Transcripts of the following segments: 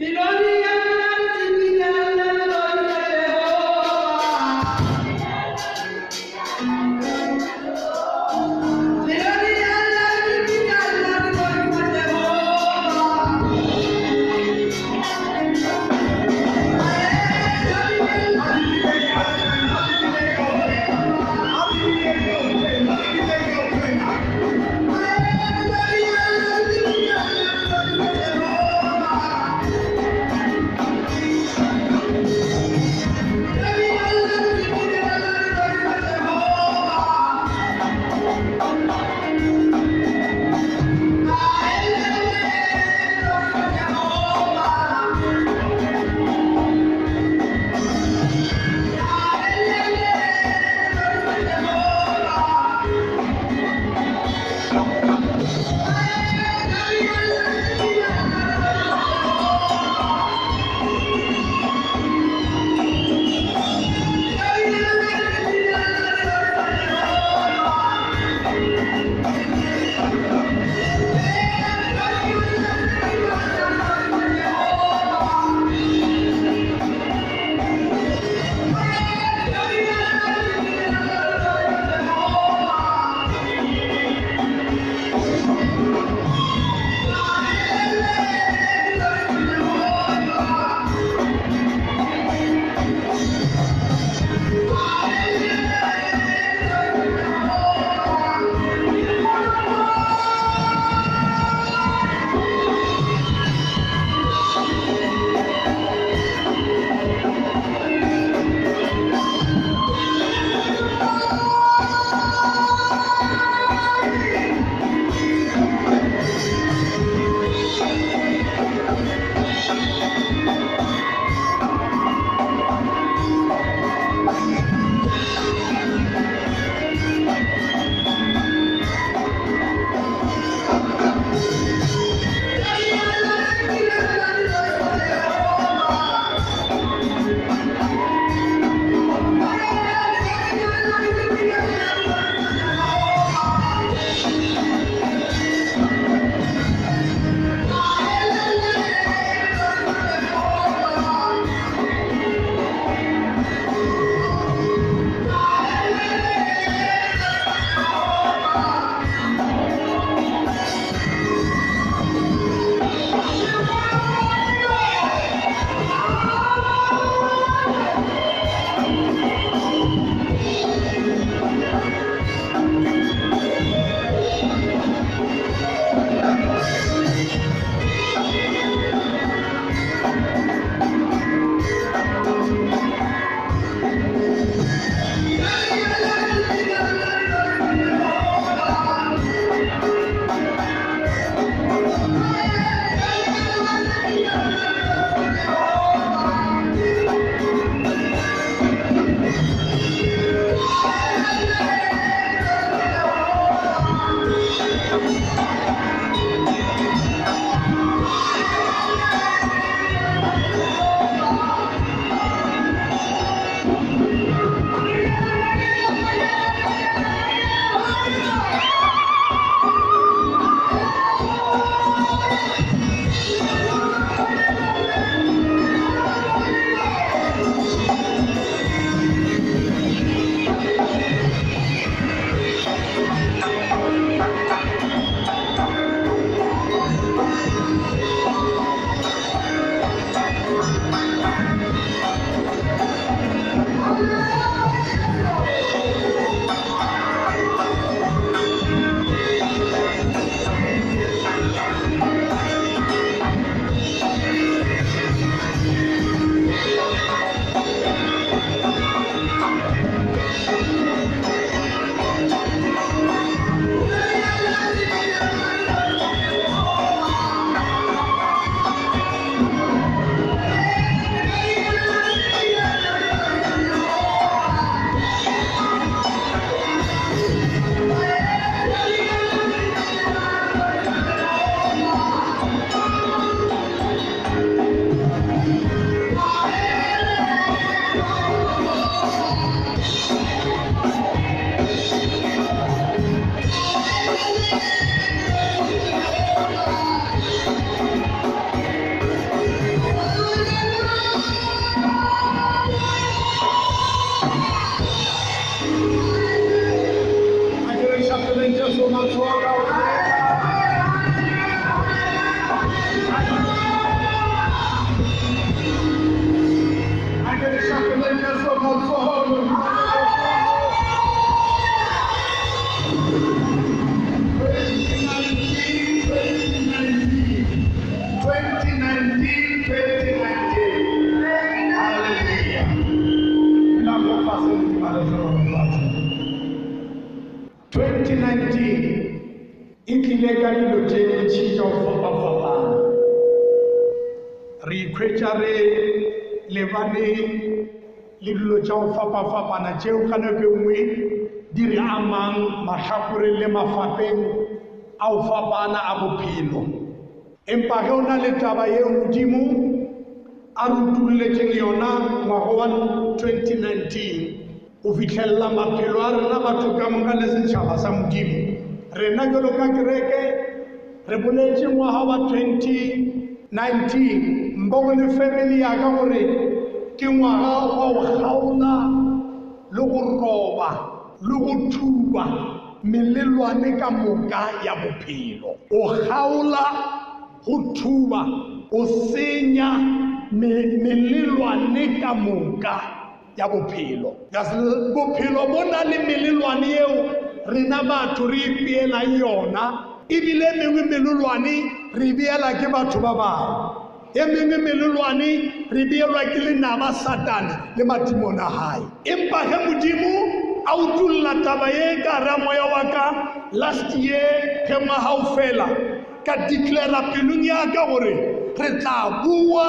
Thank go fapafapana tšeo ka nako e nngwe di re amang mahlakoreng le mafapeng a go fapana a bophelo. Empa ge o na le taba ye modimo a re yona ngwaga wa 2019 o fitlhelela maphelo a rena batho ka moka le setšhaba sa modimo. Rena jalo ka kereke re boletše ngwaga wa 2019 mbogo le family ya ka gore ke ngwaga wa go kgaola le go roba le go thuba melelwane ka moka ya bophelo. O kgaola go thuba o senya me- melelwane ka moka ya bophelo. Bophelo bo na le melelwane eo rena batho re ipeelang yona ebile e mengwe melelwane re beela ke batho ba bangwe e mengwe melelwane re beelwa ke lenaba satane le madimong a gae empa ge modimo a utulla taba ye ka ra moya wa ka last year ge ngwaga o fela. Ka declara pelong ya ka gore re tla bua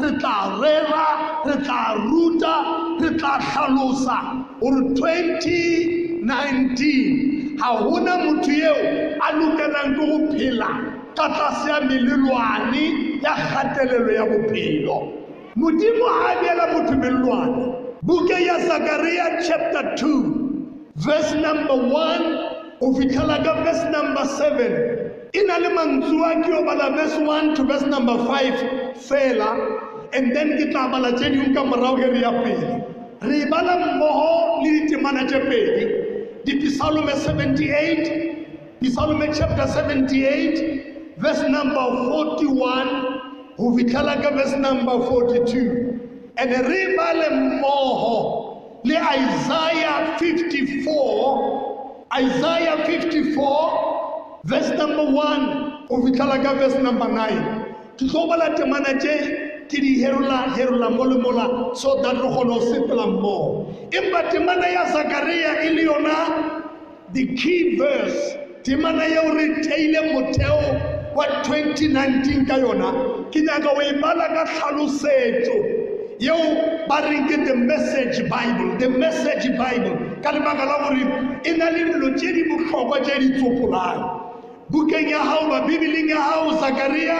re tla rera re tla ruta re tla hlalosa gore 2019 ga gona motho yeo a lokelang ke go phela ka tlase ya melelwane ya kgatelelo ya bophelo. Modimo a beela motho melelwane buke ya zakaria chapter 2 verse number 1 o fitlhela ka verse number 7 e na le mantswe a ke o bala verse 1 to verse number 5 fela and then ke tla bala tše dingwe ka morago ge re ya pele. Re e bala mmogo le ditemana tše pedi dipisalome 78 Psalm chapter 78 verse number 41 go fitlhela verse number 42 and re bale mmogo le Isaiah 54 Isaiah 54 verse number 1 go fitlhela verse number 9 ke tlo bala temana tše ke di herola herola mo mola so that re kgone go sepela mmogo empa temana ya zakaria e le yona the key verse temana yeo re theile motheo wa 2019 ka yona ke nyaka o e bala ka tlhalosetso. Yeo ba reng ke the message bible the message bible. Ka lebaka la gore e na le dilo tše di botlhokwa tše di tsopolang bukeng ya gago ba bibeleng ya gago zakaria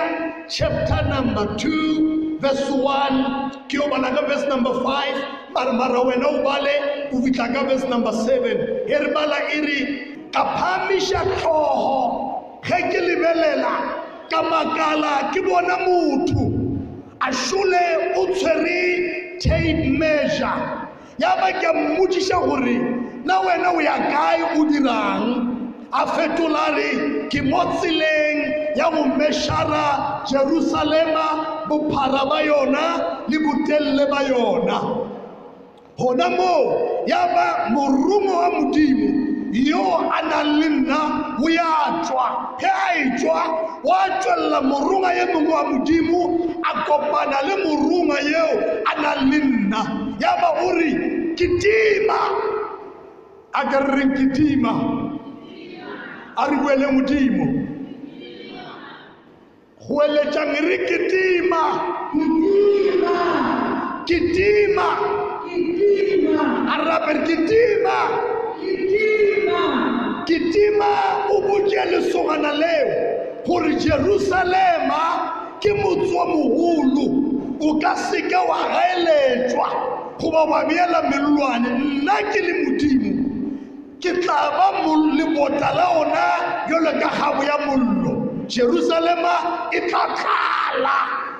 chapter number two verse 1 ke o bala ka verse number 5 mara wena o bale o fitlha ka verse number 7 e re bala e re ka phamiša tlhogo ge ke lebelela ka makala ke bona motho. A šole o tshwere tape measure. Ya ba ke mmotšiša gore na wena o ya kae o dirang? A fetola re ke mo tseleng ya go mešara jerusalema bophara ba yona le botelele ba yona. Gona moo ya ba morumo wa modimo yo analina ya tswa he a etswa wa morunga ye mongwe wa modimo a kopana le morunga yeo a nang le nna ya ba ore ketima a ka rereng ketima a re buele modimo go eletsang re ke tima ke a rapere ke botše lesogana leo gore jerusalema ke motse wa mogolo o ka seke wa gaeletswa goba wa beela melelwane. Nna ke le modimo ke tla ba lebota la ona bjalo ka gabo ya mollo. Jerusalema e tla tlala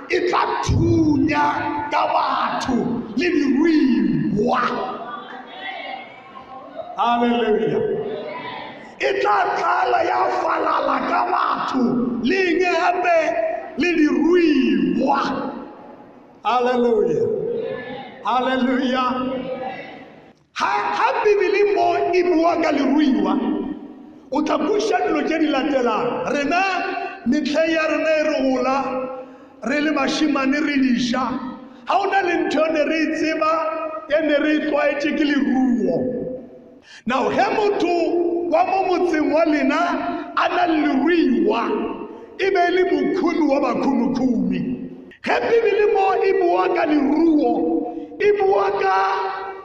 e tla thunya ka batho le diruiwa. Halleluja tla ya falala ka batho le eng gape le diruiwa halleluja halleluja ga bibele mo e bua ka leruiwa o tla buša dilo tse di latelang rena metlhe ya rena e re gola re le bašimane re diša. Ga o na le ntho ne re e tseba e ne re e tlwaetse ke leruo. Now ge motho wa mumutin walina analriwa ibe limu kunu wa bakunu kumi hebi bilimo ibu waka ni ruwo ibu waka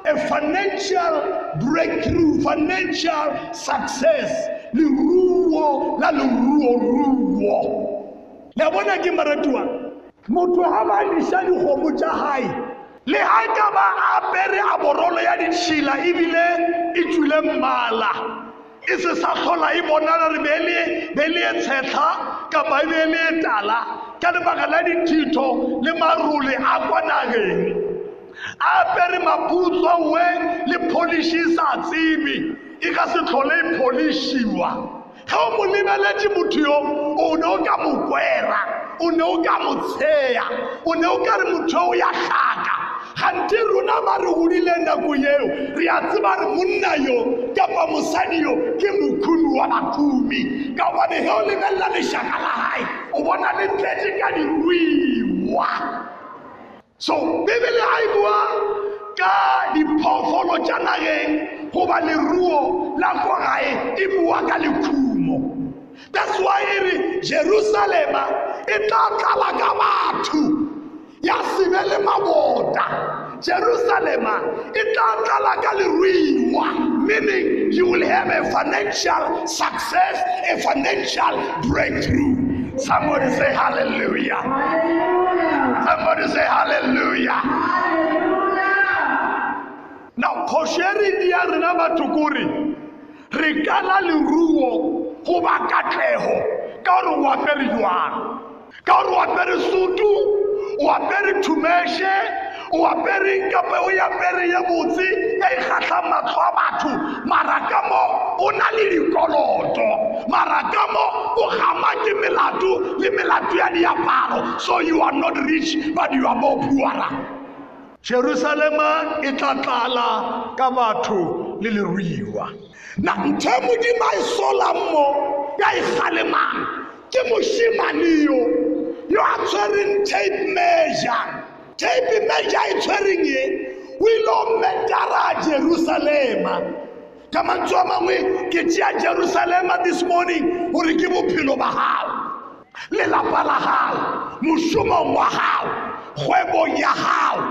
a financial breakthrough financial success. Ni ruwo la ruwo ruwo nabona kimaratua motho ga ba disa dikgomo tša gae le ga ka ba apere a borolo ya ditšhila ebile e tswile mmala. E se sa tlhola e bonala re be le e tshetlha kapa e be le e tala. Ka lebaka la dithito le marole a kwa nageng. A apere maputso we le polishi e sa tsebe e ka se tlhole e polišiwa ge o mo lebeletse motho yo o ne o ka mo kwera o ne o ka mo tsheya o ne o ka re motho yo o ya tlhaka gante rona ba re godile nako yeo re a tseba re monna yo kapa mosadi yo ke mokhumi wa bakhumi ka gobane ge o lebelela lešaka la gae o bona le tletse ka diruiwa so bebele ga e bua ka diphoofolo tša nageng goba leruo la ko gae e bua ka lekhumo that's why e re jerusalema e tla tlala ka batho ya se be le mabota ka leruiwa meaning you will have a financial success a financial breakthrough. Somebody say hallelujah. Somebody say hallelujah. Now kgošeri di ya rena batho kore re kala leruo goba katlego ka gore o apere ka gore o apere sutu o apere thumeshe o apereng kape o apere ye botse e kgatlhang matlho a batho maraka mo o na le dikoloto. Maraka mo o gama ke melato le melato ya diaparo. So you are not rich but you are more puara jerusalema e tla tlala ka batho le leruiwa. Na ntho e modimo a e solang mo ya e galemang ke mošimane yo yo a tshwereng tape measure. Tape measure e tshwereng ye o ile o metara jerusalema ka mantswe a mangwe ke tšea jerusalema this morning gore ke bophelo ba gago lelapa la gago mošomong wa gago kgwebong ya gago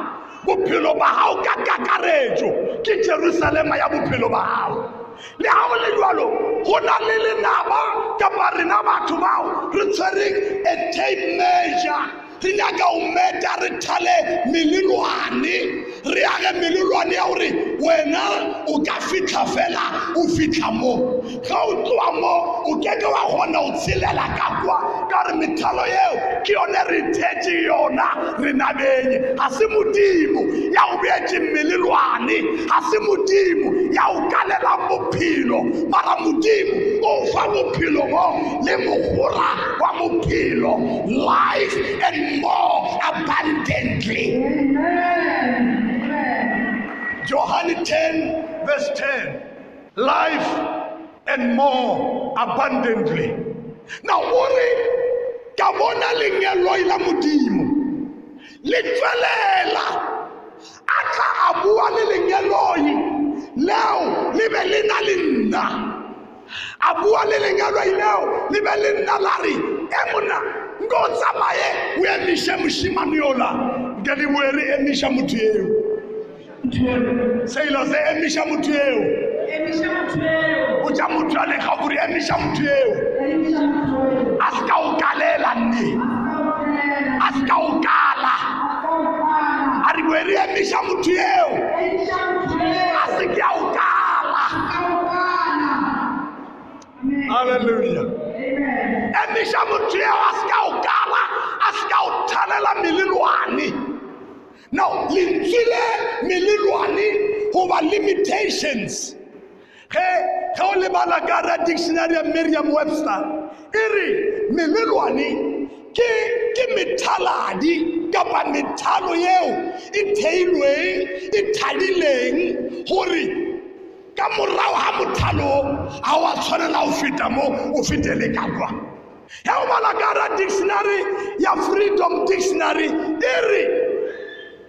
bophelo ba gago ka kakaretso ke jerusalema ya bophelo ba gago le ga go le jalo go na le lenaba kapa rena batho bao re tshwereng a tape measure re nyaka o meta re thale melelwane. Re age melelwane ya gore wena o ka fitlha fela o fitlha mo. Ga o tloa mo o keke wa kgona o tshelela ka kwa. Ka gore methalo eo ke yone re thetše yona re nabenye ga se modimo ya go beetse melelwane. Ga se modimo ya go kalela bophelo. Mara modimo o fa bophelo mo le mogora wa bophelo. Life and more abundantly. Amen. John 10 verse 10 life and more abundantly. Now ore ka bona la modimo le tswelela a tla leo le be le na le nna leo le be le ngozamaye uyemishe mshimani yola ngeliweri emisha muthu yeyo. Seiloze emisha muthu yeyo. Uja muthu yalekga gore emisha muthu yeyo. A se ka o kalela nne a se ka o kala a re weri emisha muthu yeyo. A se ke a o kala Hallelujah emiša motho eo a se ka o kala a se ka o thalela melelwane now lentswe le melelwane goba limitations. Ge ge o lebala ka ra dictionary ya miriam webster. E re melelwane ke ke methaladi kapa methalo yeo e theilweng e thadileng gore ka morago ga mothalo ga a tshwanela o feta mo o fetele ka kwa ya o bala ka ra dictionary ya freedom dictionary. E re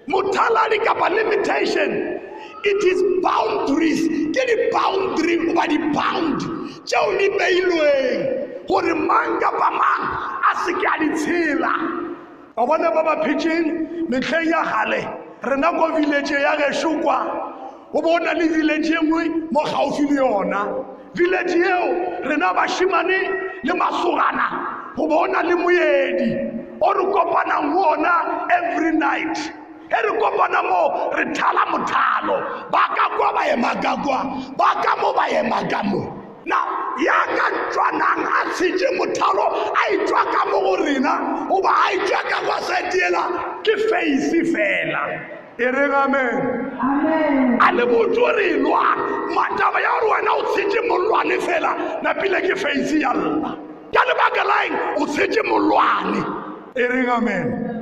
mothaladi kapa limitation. It is boundaries. Ke di-boundary goba di-bound tšeo di beilweng gore mang kapa mang a se ke a di tshela ba bona ba ba pitšeng metlheng ya gale rena ko village ya gešo kwa o bona le village e nngwe mo gaufi le yona village eo rena bašimane le masogana go bona le moedi o re kopanang go ona every night. E re kopana mo re thala mothalo. Ba ka kwa ba ema ka kwa ba ka mo ba ema ka mo. Na ya ka tswanang a tshetse mothalo a itswa ka mo go rena goba a itswa ka kwa setiela ke face fela e amen. A le botse o re lwa mataba ya gore wena o tshetse molwane fela napile ke face ya lla ka lebaka laeng o tshetse molwane. E amen.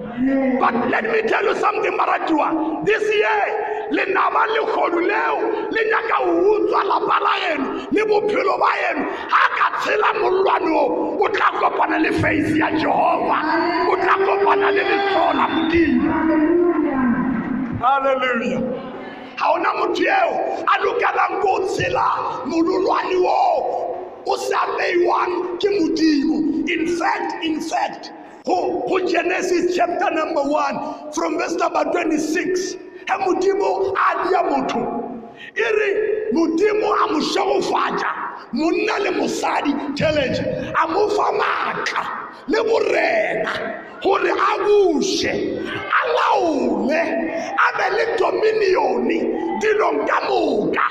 But let me tell you something, Marajua. This year, le naba le kgodu leo le nyaka ho utswa lapa la eno le bophelo ba eno ha ka tshela mollwane o o tla kopana le face ya jehova. O tla kopana le letsoho la modimo halleluja ga ona motho eo a lokelang ko o tshela mololwane oo o sa beiwang ke modimo in fact in fact go genesis chapter number 1 from verse number 26 ge modimo a dia motho e re modimo a mo šegofatša monna le mosadi challenge. A mo fa maatla le borena gore a buše a laole a be le dominione dilong ka moka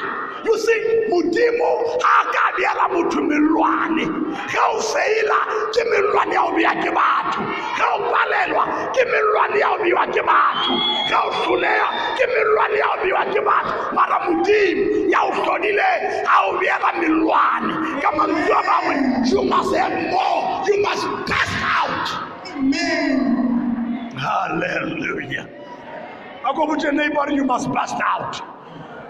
you see modimo a ka beela motho melwane ge o feila ke melwane ya go bea ke batho ge o palelwa ke melwane ya go bewa ke batho ge o tlholega ke melwane ya go bewa ke batho mara modimo ya o tlhodile ga o beela melwane ka mantswe a bangwe you must have more. You must cast out. Hallelujah. I go with your neighbor, you must bust out.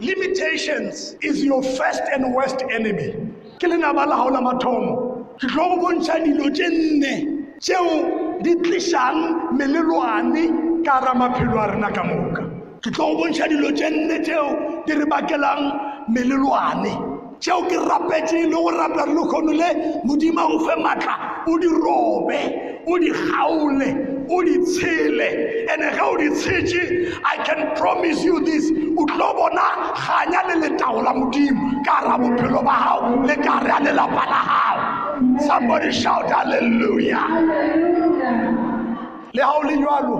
limitations is your first and worst enemy. Ke lenaba la hao la mathomo. Ke tlo go bontsha dilo tše nne tšeo di tlišang melelwane ka ra maphelo a rena ka moka. Ke tlo go bontsha dilo tše nne tšeo di re bakelang melelwane tšeo ke rapetše le go rapela le le modimo fe o di robe o di o ande ge o di tshetše i can promise you this. O tlo bona ganya le letago la modimo ka ra bophelo ba gago le ka re a lelapa la gago somebody shout hallelujah. Le ga o le jalo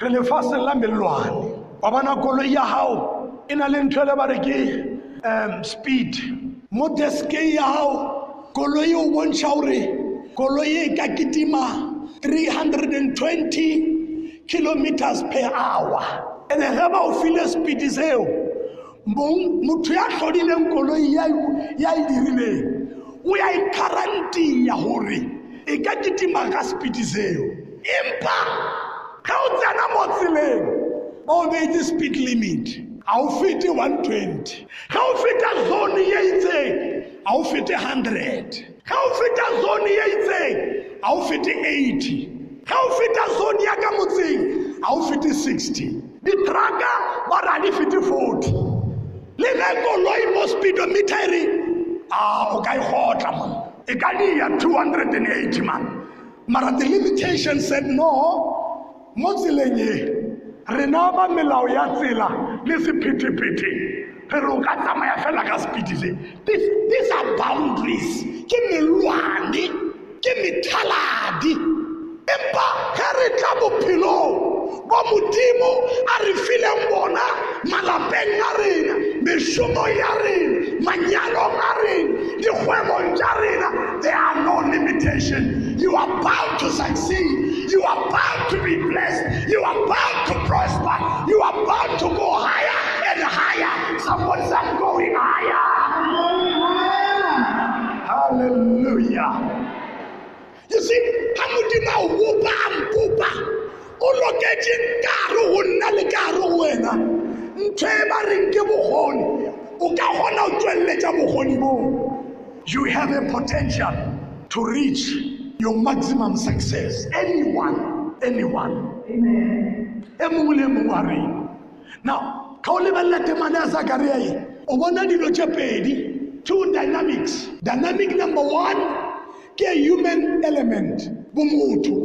re lefaseng la melelwane wa bona koloi ya gago e na le ntho ele ba re ke um speed. Mo deskeng ya gago koloi o bontšha gore koloi e ka kitima 320 kilometers per hour. And ge ba o file speed seo motho ya tlhodileng koloi ya e dirileng o ya ikarantia gore e ka kitima ka speed seo empa ge o tsena mo tseleng o beetse speed limit. Ga o fete 120 ga o feta zone ye itseng ga o fete 100 ga o feta zone ye itseng ga o fete 80 ga o feta zone ya ka motseng ga o fete 60 ditraka ba ra di fete 40 le ge koloi mo speedometer e re a o ka ikgotla man e ka dia 280 man. Mara the limitation said no. Mo tseleng e rena ba melao ya tsela le sephetephete re re o ka tsamaya fela ka speed se. These- these are boundaries. Ke melwane ke methaladi. Empa ge re tla bophelong bo modimo a re fileng bona malapeng a rena mešomo ya rena manyalong a rena dikgwebong tša rena. There are no limitation you are bound to succeed. You are bound to be blessed. You are bound to prosper. You are bound to go higher and higher. Somebody say going higher. Hallelujah you see ga modimo a o bopa a mpopa o loketse nkare go nna le kare go wena. Ntho e ba reng ke bokgoni o ka kgona go tsweletša bokgoni boo you have a potential to reach your maximum success. Anyone anyone. E mongwe le wa rena now ka o lebelela temane ya zakaria e o bona dilo tše pedi two dynamics. Dynamic number one ke human element bomotho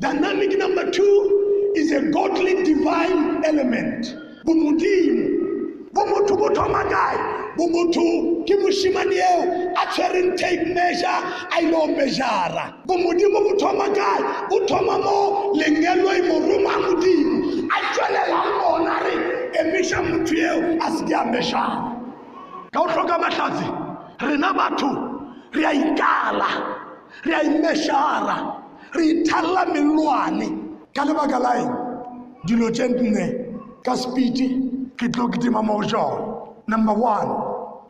dynamic number two is a godly divine element. Bomodimo bomotho bo thoma kae bomotho ke mošimane eo a tshwereng tape measure a ile o measura bomodimo bo thoma kae bo thoma mo lenyeloi moromo a modimo a tswelelang bona re emiša motho eo a se ke a mešara ka o mahlatsi rena batho re a ikala re a imešara re ithalla melwane ka lebaka lae dilo tše nne ka speedi ke tlo ke mo go number one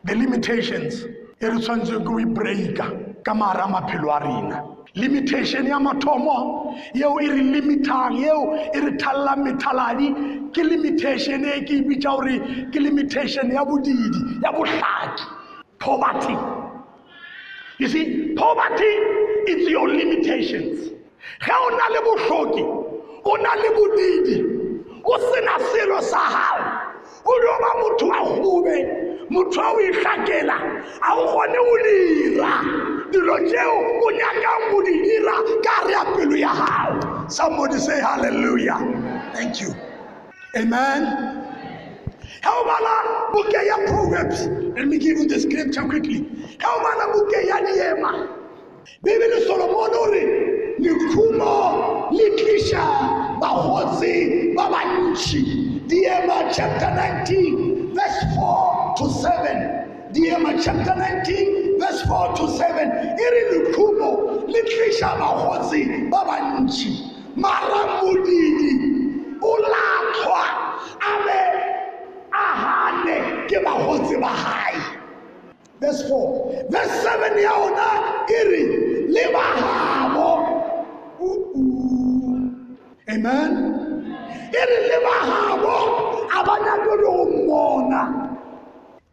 the limitations e re tshwanetseng ke o e-breaka ka mare a maphelo a rena. Limitation ya mathomo yeo e re limitang yeo e re thallang methaladi ke limitation e ke e gore ke limitation ya bodidi ya bohlaki. Poverty you see poverty is your limitations. Ge o na le bohloki o na le bodidi o sena selo sa o dio ba motho wa gobe motho wa o ihlakela a o kgone o nyakang go di dira ya pelo somebody say hallelujah. Thank you. Amen How about book ya Proverbs? Let me give you the scripture quickly. How about book ya Diema? Bibele Solomon ore likhumo litlisha bahosi babantshi. Diema chapter 19 verse 4 to 7. Diema chapter 19 verse 4 to 7. Iri likhumo litlisha bahosi babantshi. Mara modidi ulatlhwa ahane ke bagotsi ba hae. Verse 4 verse 7 ya ona e re le bagabo uh-uh. amen. E re le bagabo a ba nyake le go mmona.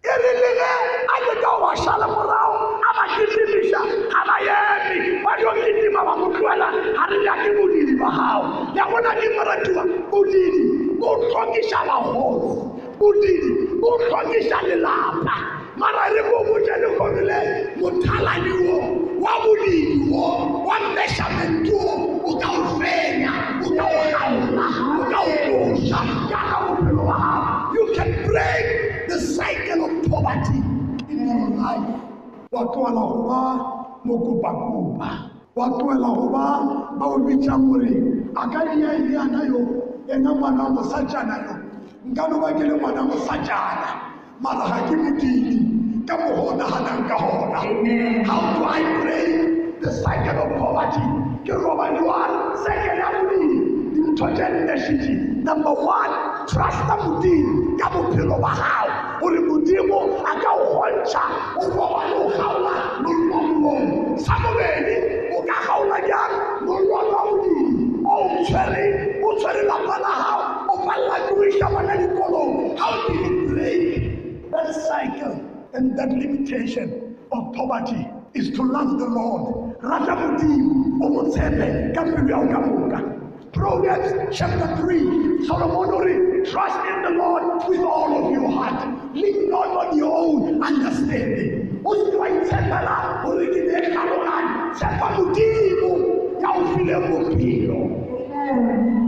E re le ge a le ka go ba šala morago a ba kitimiša a ba eme. Ba dio kitima ba mo tloela ga re nyake bodidi ba gago ya bona ke moratiwa bodidi bo tlhokiša bagosi bodidi bo tlhokiša lelapa mara re bo botse le kgobile mothaladi wo wa bodidi wo wa measurement wo o ka o fenya o ka o gaola o ka o tloša jaaka bophelo ba gago you can break the cycle of poverty in your life. Wa tloela go ba mokopakopa wa tloela go ba ba o bitsang gore a ka eya eliana yo ena ngwana wa mosatšana yo nka bakele ba ke ngwana mosatšana mara ga ke modidi ka mo go naganang ka gona how do i break the cycle of poverty. Ke roba jwang cycle ya bodidi dintho tše nne number one trusta modimo ka bophelo ba gago gore modimo a ka o kgontšha o boba le o kgaola molomong sa bobedi o ka kgaola jang molwana wa bodidi o o tshwere o tshwere lapa la gago palela ke o iša bana how do you break that cycle and that limitation of poverty is to love the lord rata modimo o mo tshepe ka pelo ya go ka moka Proverbs chapter 3, Solomon trust in the Lord with all of your heart. Lean not on your own understanding. O se wa itshepela gore ke ne tlhaloganya. Tshepa modimo ya o fileng bophelo.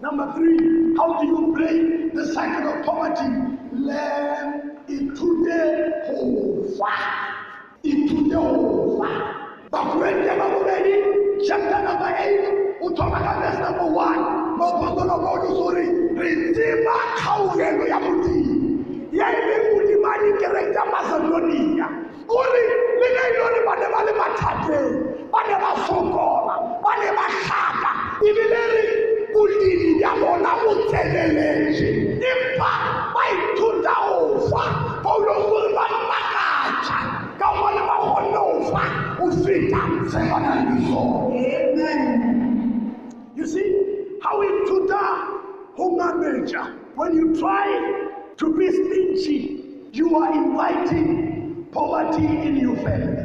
Number three, how do you break the cycle of poverty? Learn itunde into the hova. But when you already, chapter number eight, utomaka verse number one, no pardon of all sorry, redeemer kauyelo yamuti. Yeye mudi mali kereta Macedonia. Uri, mina iloni bane bale matate, bane basokola, bane bahata. Ibilere ibhulini yabona buthelelele impha bayithunda ufa bawulokulu balibakatsha you see how ithuda hungameja when you try to be stingy you are inviting poverty in your family.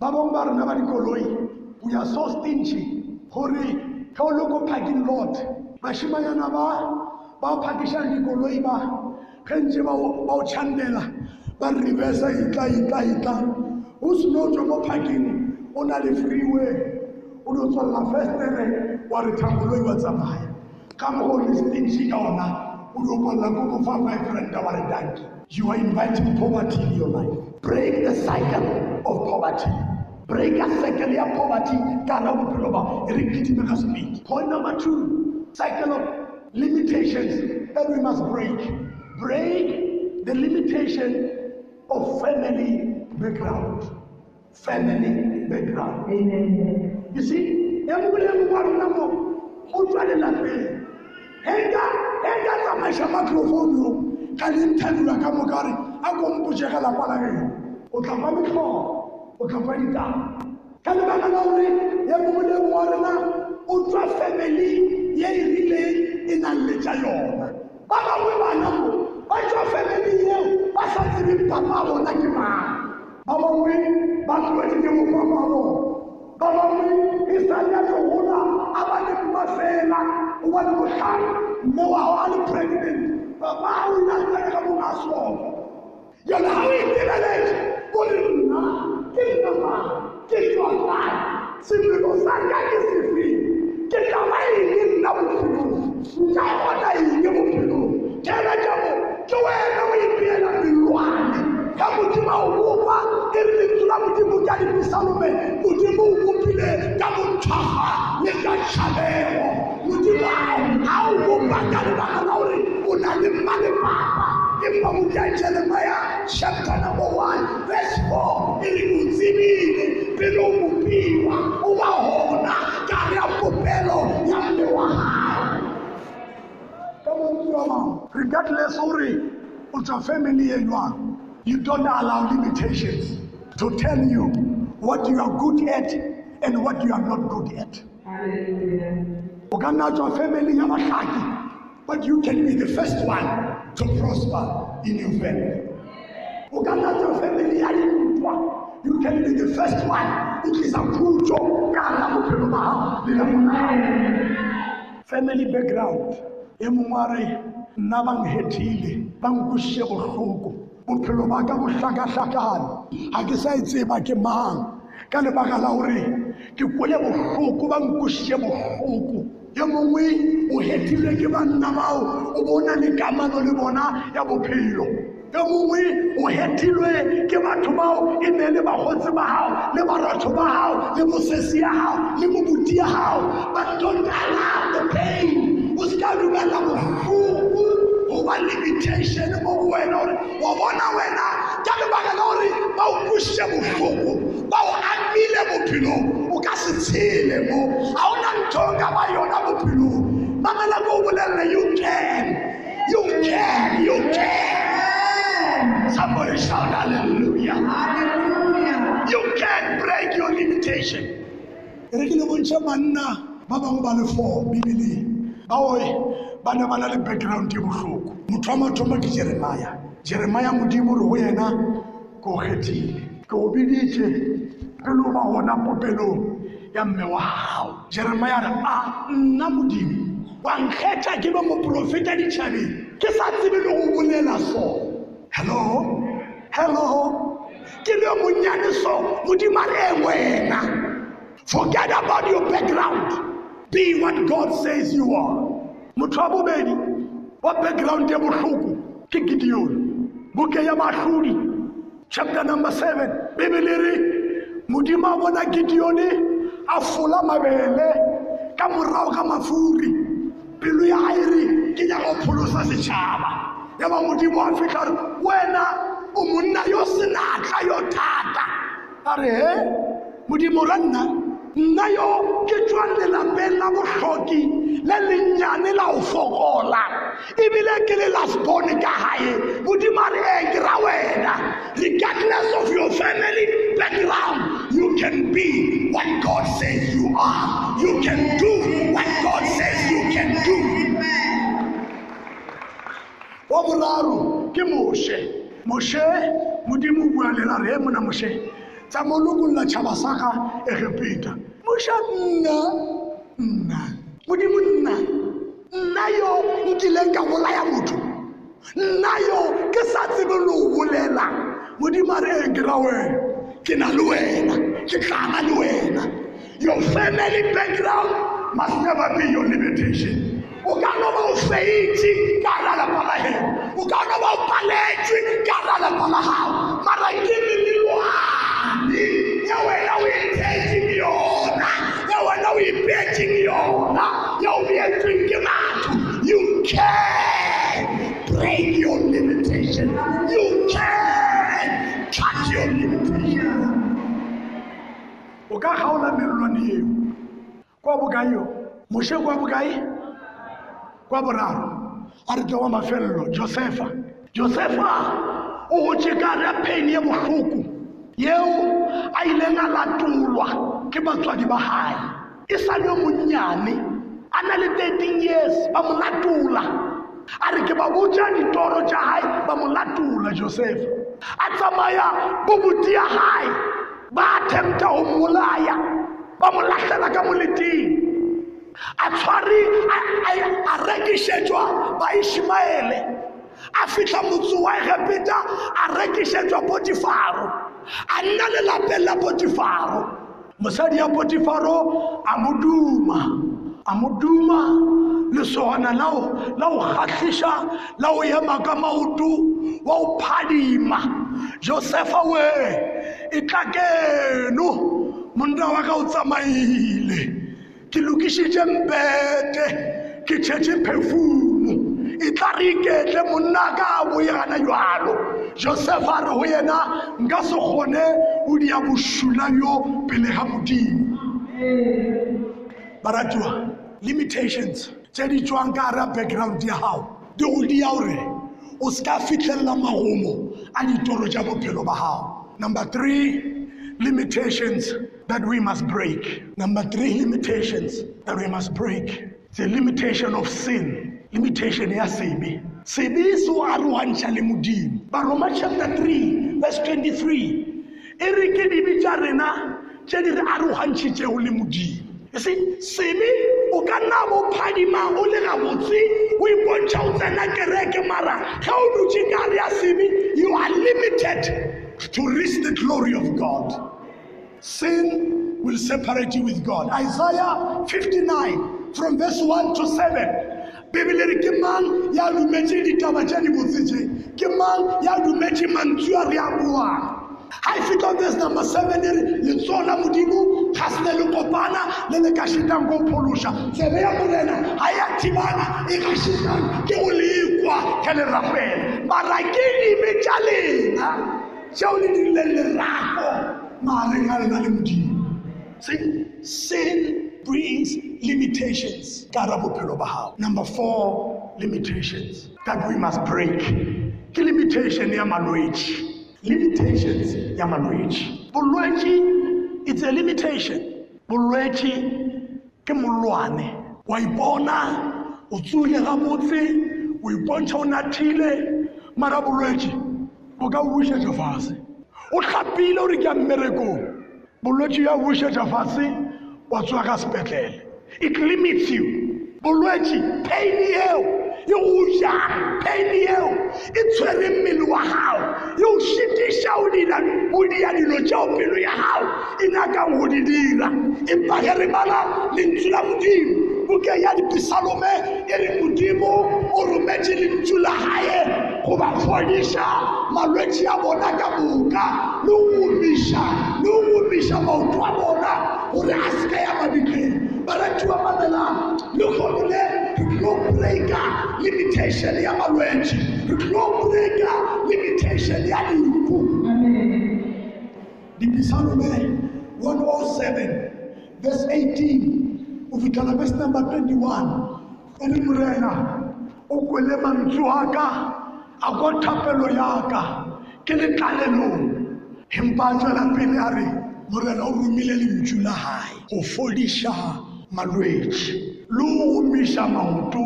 Ba bangwe ba ba dikoloi we are so stingy. Gore ko parking lot bašimanyana ba ba o phakišang dikoloi ba ge ntse ba o o ba reversa itla itla itla. O seno tswa mo parking o na le freeway o no tswalela festere wa re thakoloi wa tsamaya. Ka mo go le stingy ka ona o dio kwalela ko mo fa five renta wa re danki you are inviting poverty in your life. Break the cycle of poverty break a cycle ya poverty ka hara bophelo ba e re kitime ka speed. Point number two cycle of limitations that we must break. Break the limitation of family background. Family background. You see e mongwe le mongwe wa rona mo go tswa lelapeng henka henka tsamaiša microphone yo ka le nthabula ka moka re a ko mpotse ga lapa la geno o tla fa metlhogo ukafarika kale bana naone yemumude muorena utwa family yeirile inaleja yona banawe banamo batwa family yeo basatiri papa bona kimana babawe batwetile mopapa bona babawe isanyane gola abane mmafela obane botlhano mme wa o a le president. Baba dipisalome modimo o bopile ka bontšhwaga le ka tšhabego modimo a o bopa ka la gore o na le mma le papa empa modia jeremia chapter number one verse four e re o pele o bopiwa o ba gona ka re ya popelo ya mme wa gago regardless gore o tswa family e jwang you don't allow limitations to tell you what you are good at and what you are not good at. O ka nna tswa family but you can be the first one to prosper in your family. O ka nna tswa family you can be the first one. ba gago le la mona family background. E mongwe a re nna ba nkgethile ba nkwešiše bohloko bophelo ka bo hlakahlakane ga ke sa e ke mang ka lebaka la gore ke bohloko ba bohloko ye mongwe o hetilwe ke banna bao o bona le kamano le bona ya bophelo mongwe o hetilwe ke batho bao e ne le ba gago le baratho ba gago le mosesi ya gago le mobuti ya gago but don't allow the pain. O dumela bohloko wa limitation. Mo wɔ ɛ lɔri wɔ bɔ na wɔ ɛ na jaabi ba kɛ lɔri bawo ku sɛ mo foko bawo ami lɛ mo pino o ka si tee lɛ mo awo na ntɔ ka ba yɔ na mo pino mamala ko wele lɛ you can. You can you can. Somebody shout hallelujah. Hallelujah. You can break your limitation. Erekelebo ntsɛ manna ba bangwe ba le fɔ bibili. Baoe ba ne ba na le background e bohloko. Motho wa mathomo ke jeremia jeremia modimo re go yena ke o kgethile. Ke o biditse pele o ba gona popelong ya mme wa gago jeremia re a nna modimo. Wa nkgetha ke be moprofeta ditšhabeng ke sa tsebe le go bolela so. Hello? Hello? Ke le monnyane so. Modimo a re e wena. Forget be what god says you are. Motho wa bobedi wa background ya bohloko ke gideon. Buke ya mahlodi chapter number 7 bibele re modimo a bona gideone a fola mabele ka morago ga mafuri. Pelo ya aere ke ya go pholosa setšhaba. Ya ba modimo a fitlha re wena o monna yo senatla yo thata. A re he modimo ra nna nna yo ke tswang lelapeng la bohloki le lennyane la go fokola. Ebile ke le lasbone ka gae modimo a re e ke ra wena. Regardless of your family background you can be what god says you are. You can do what god says you can do. Wa boraro ke moshe. Moshe modimo o bua lela re e mona moshe tšhaba sa ga egepeta moshe nna nna modimo nna nna yo nkileng ka bolaya motho nna yo ke sa tsebe le bolela. Modimo eng eh, ke wena ke na le wena ke le wena. Your family background must never be your limitation. O ka no ba o feitše ka hara lapa la heno o ka no ba o paletšwe ka la mara ke wena your yona ya o beetsweng ke you can break your limitation. You can cut your limitation. O ka kgaola melelwane eo kwa bokae yo moše kwa bokae kwa boraro a re ke wa mafelelo. Josefa. Josefa o gotše ka re pheni ye bohloko yeo a ileng a ke batswadi ba gae sa le yo monnyane a na le 13 years ba mo a re ke ba botša ditoro tša gae ba mo latola josefa a tsamaya bobuti ya gae ba attempta go mmolaya ba mo lahlela ka moleting. A tshware a rekišetšwa baishmaele a fitlha motse wa egepeta a rekišetšwa potifaro. A nna le lapeng la potifaro mosadi ya potifaro a mo duma a mo duma lesogana la go kgahliša la go ema ka maoto wa go phadima. Josefa we e tla keno monna wa ka o tsamaile. Ke lokišitše mpete ke tšhetše phefumo. E tla re iketle monna ka a boegana jalo josefa a re go yena nka se o bjo pele ga modimo baratiwa limitations tše di tswang ka gara background ya gago di go dia gore o se fitlhelela magomo a ditoro tša bophelo ba gago number three limitations that we must break. Number three limitations that we must break. The limitation of sin limitation ya sebe sebe se o arogantšha le modimo baroma chapter 3 verse 23 e re ke dibi tša rena tše di re arogantšhitšego le modimo see sebe o ka nna bo phadima o le gabotse o ipontšha o tsena kereke mara ga o dutse kare ya sebe you are limited to reach the glory of god. Sin will separate you with god. Isaiah 59 from verse 1 to 7 bibele re ke mang ya dumetše ditaba tša dibotse tše ke mang ya dumetše mantswe a re a buang ga e verse number 7 e re letsogo la modimo ga se ne le kopana le le ka šitang ko phološa tsebe ya morena ga ya thibana e ka šitang ke go lekwa ke lerapela mara ke dime tša lena tšeo le dirileng lerako magareng a lena le modimo sin brings limitations. Number four limitations. That we must break. Ke limitation ya limitations ya bolwetši it's a limitation. Bolwetši ke molwane. Wa ipona o tsule gabotse o ipontšha o nathile. Mara bolwetši bo ka bušetša fase. O tlhapile o re ke ya mmerekong. Bolwetši ya bušetša fase wa tswa ka sepetlele it limits you. Bolwetši pain go ja pain eo e tshwere mmele wa gago e o šitiša o dira o dia dilo tšeo pelo ya gago e nyakang go di dira empa ge re bala lentšu la modimo buke ya dipisalome e re modimo o rometše lentšu la gae go ba fodiša malwetši a bona ka moka le go omiša le go omiša maoto a bona. Gore a se ka ya mabitleng umebarikiwa madhala lukolule lukuleka limitation ya malwenji. Lukuleka limitation ya nyuku ndibisalume 107 verse 18 ufikala verse number 21 ene morena o kwele mantso aka a kwa thapelo yaka. Ke letlalelong empa a tswela pele a re morena o romile lentswe la hae go fodisa malwetši le go omiša maoto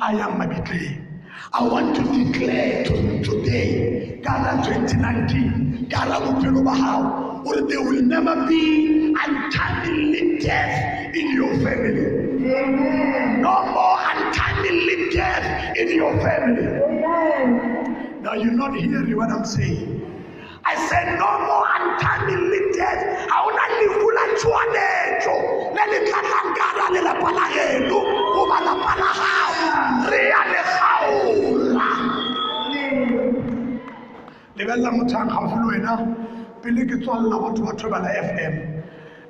a yang mabitleng I want to declare to today, Ghana 2019, Ghana bophelo ba hao, or there will never be untimely death in your family. No more untimely death in your family. Now you're not hearing what I'm saying. I said no more untimely death. Hauna lefu la tshwanetso le le tlatlangana le lapa la heno goba lapa la gago re ya le gaola lebelela motho a gaufi le wena pele ke tswalela batho ba thobela fm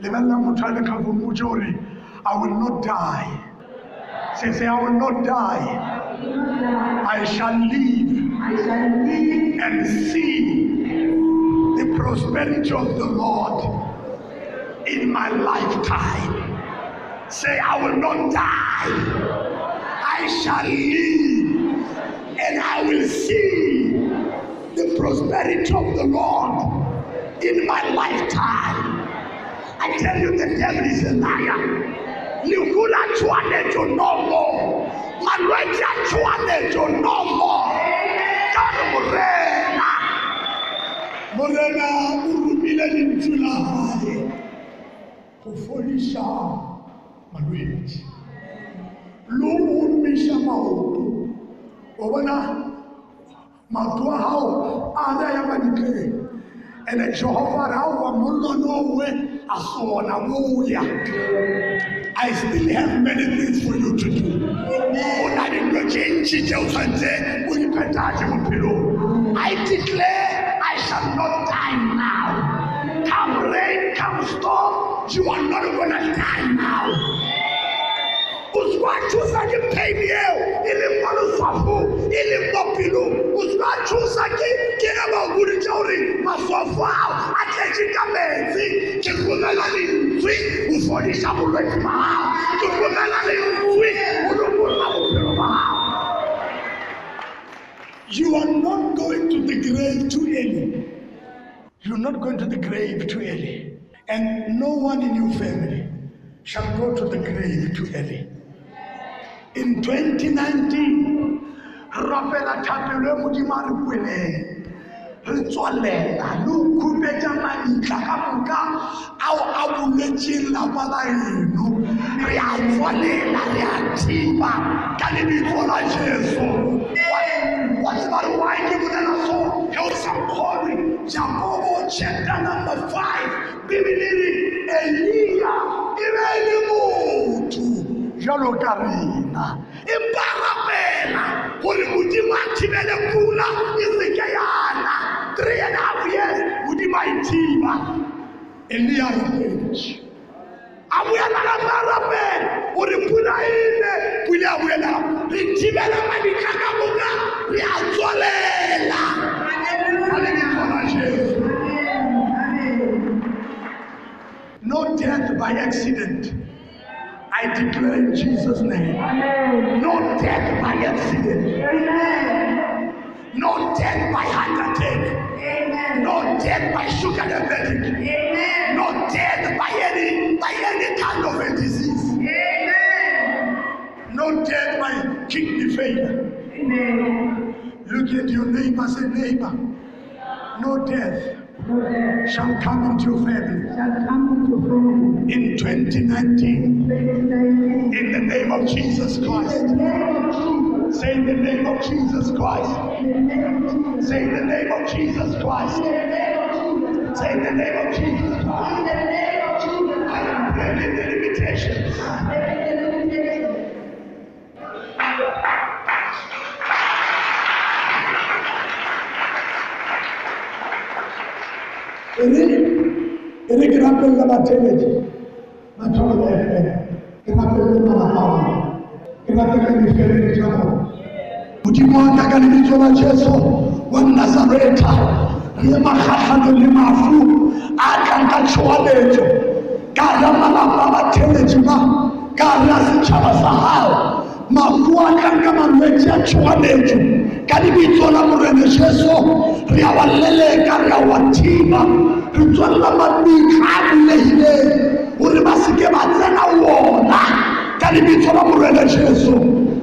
lebelela motho a le gaufi mmotse gore i will not die. Say say i will not die. I shall live and see prosperity of the Lord in my lifetime. Say, I will not die. I shall live and I will see the prosperity of the Lord in my lifetime. I tell you, the devil is a liar. Likula tshwanetso no more. Malwetse a tshwanetso no more. Re morena o lentswe la gae go fodiša malwetse omiša maoto o bona a gago a jehova re a oa mollone owe a sona boya I still have many things for you to do. O na o bophelong. I declare I shall not die now. Come rain, come storm, you are not gonna die now. O se wa thusa ke pain eo e leng mo leswafo e leng mo pelong o se wa thusa ke ke ge ba boditse gore maswafo ao a tletse ka metsi ke romela lentswe o fodiša bolwetse ba gago ke romela lentswe o You are not going to the grave too early. You're not going to the grave too early. And no one in your family shall go to the grave too early. In 2019, rapela e modimo a re tswalela le o khupetša maditla ka moka ao a bolwetseng lapa la eno re a tswalela re a thiba ka lebitso la jesu wa tseba re why ke bolela so ge o sa kgone jakobo chapter number 5 bibele re eliya e be e le motho jalo ka rena e parapela gore modimo a thibele pula e seke yana three and half years modimo a e thiba eliya repentše a boela gape a rapela gore pula ene pula a boela re thibela madika ka moka re a tswalela ka lebitso la jesu no death by accident I declare in Jesus' name. No death by accident. No death by heart attack. No death by sugar diabetic. No death by any by any kind of a disease. No death by kidney failure. Look at your neighbor, say neighbor. No death shall come into your family in 2019. In the name of Jesus Christ. Say in the name of Jesus Christ. Say in the name of Jesus Christ. Say in the name of Jesus Christ. I am breaking the limitations. இது கிராப்பில் தான் சேலேஜ் நான் சொல்லுவேன் கிராப்பில் தான் கிராப்பில் நிஸ்கேரி சொல்லுவோம் kujimwaga lilicho la Yesu wa Nazareta. Lemahahano lemafu akangachualejo karama la baba telejima kara sitshaba sa hao makuani kama mmetia chuanetu kalibitsola murenesheso riawaleleka riawatima ritswalela madikgalelehile gore ba seke ba tsena wona ka lebitso la morenesheso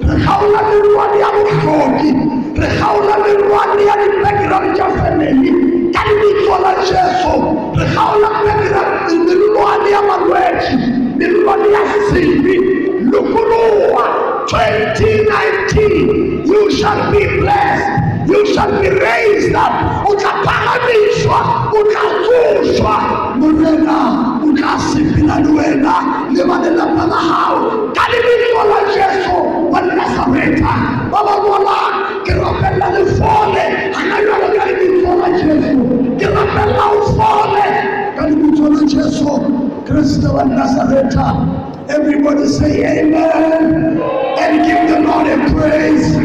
re kgaola merwane ya botlhoki re kgaola merwane ya di-background tša family ka lebitso la jeso re kgaola melwane ya malwetši melwane ya sesebi lokoloa 2019 you shall be blessed, you shall be raised up, utapahamishwa, utakushwa. Munena ukasifinaniwena livanela manahawu kalivito la jesu wa nasareta vavavola ke rapela lifole hanayona ka la jesu ke rapela ufole ka livito la jesu kriste wa nasareta Everybody say amen and give the Lord a praise.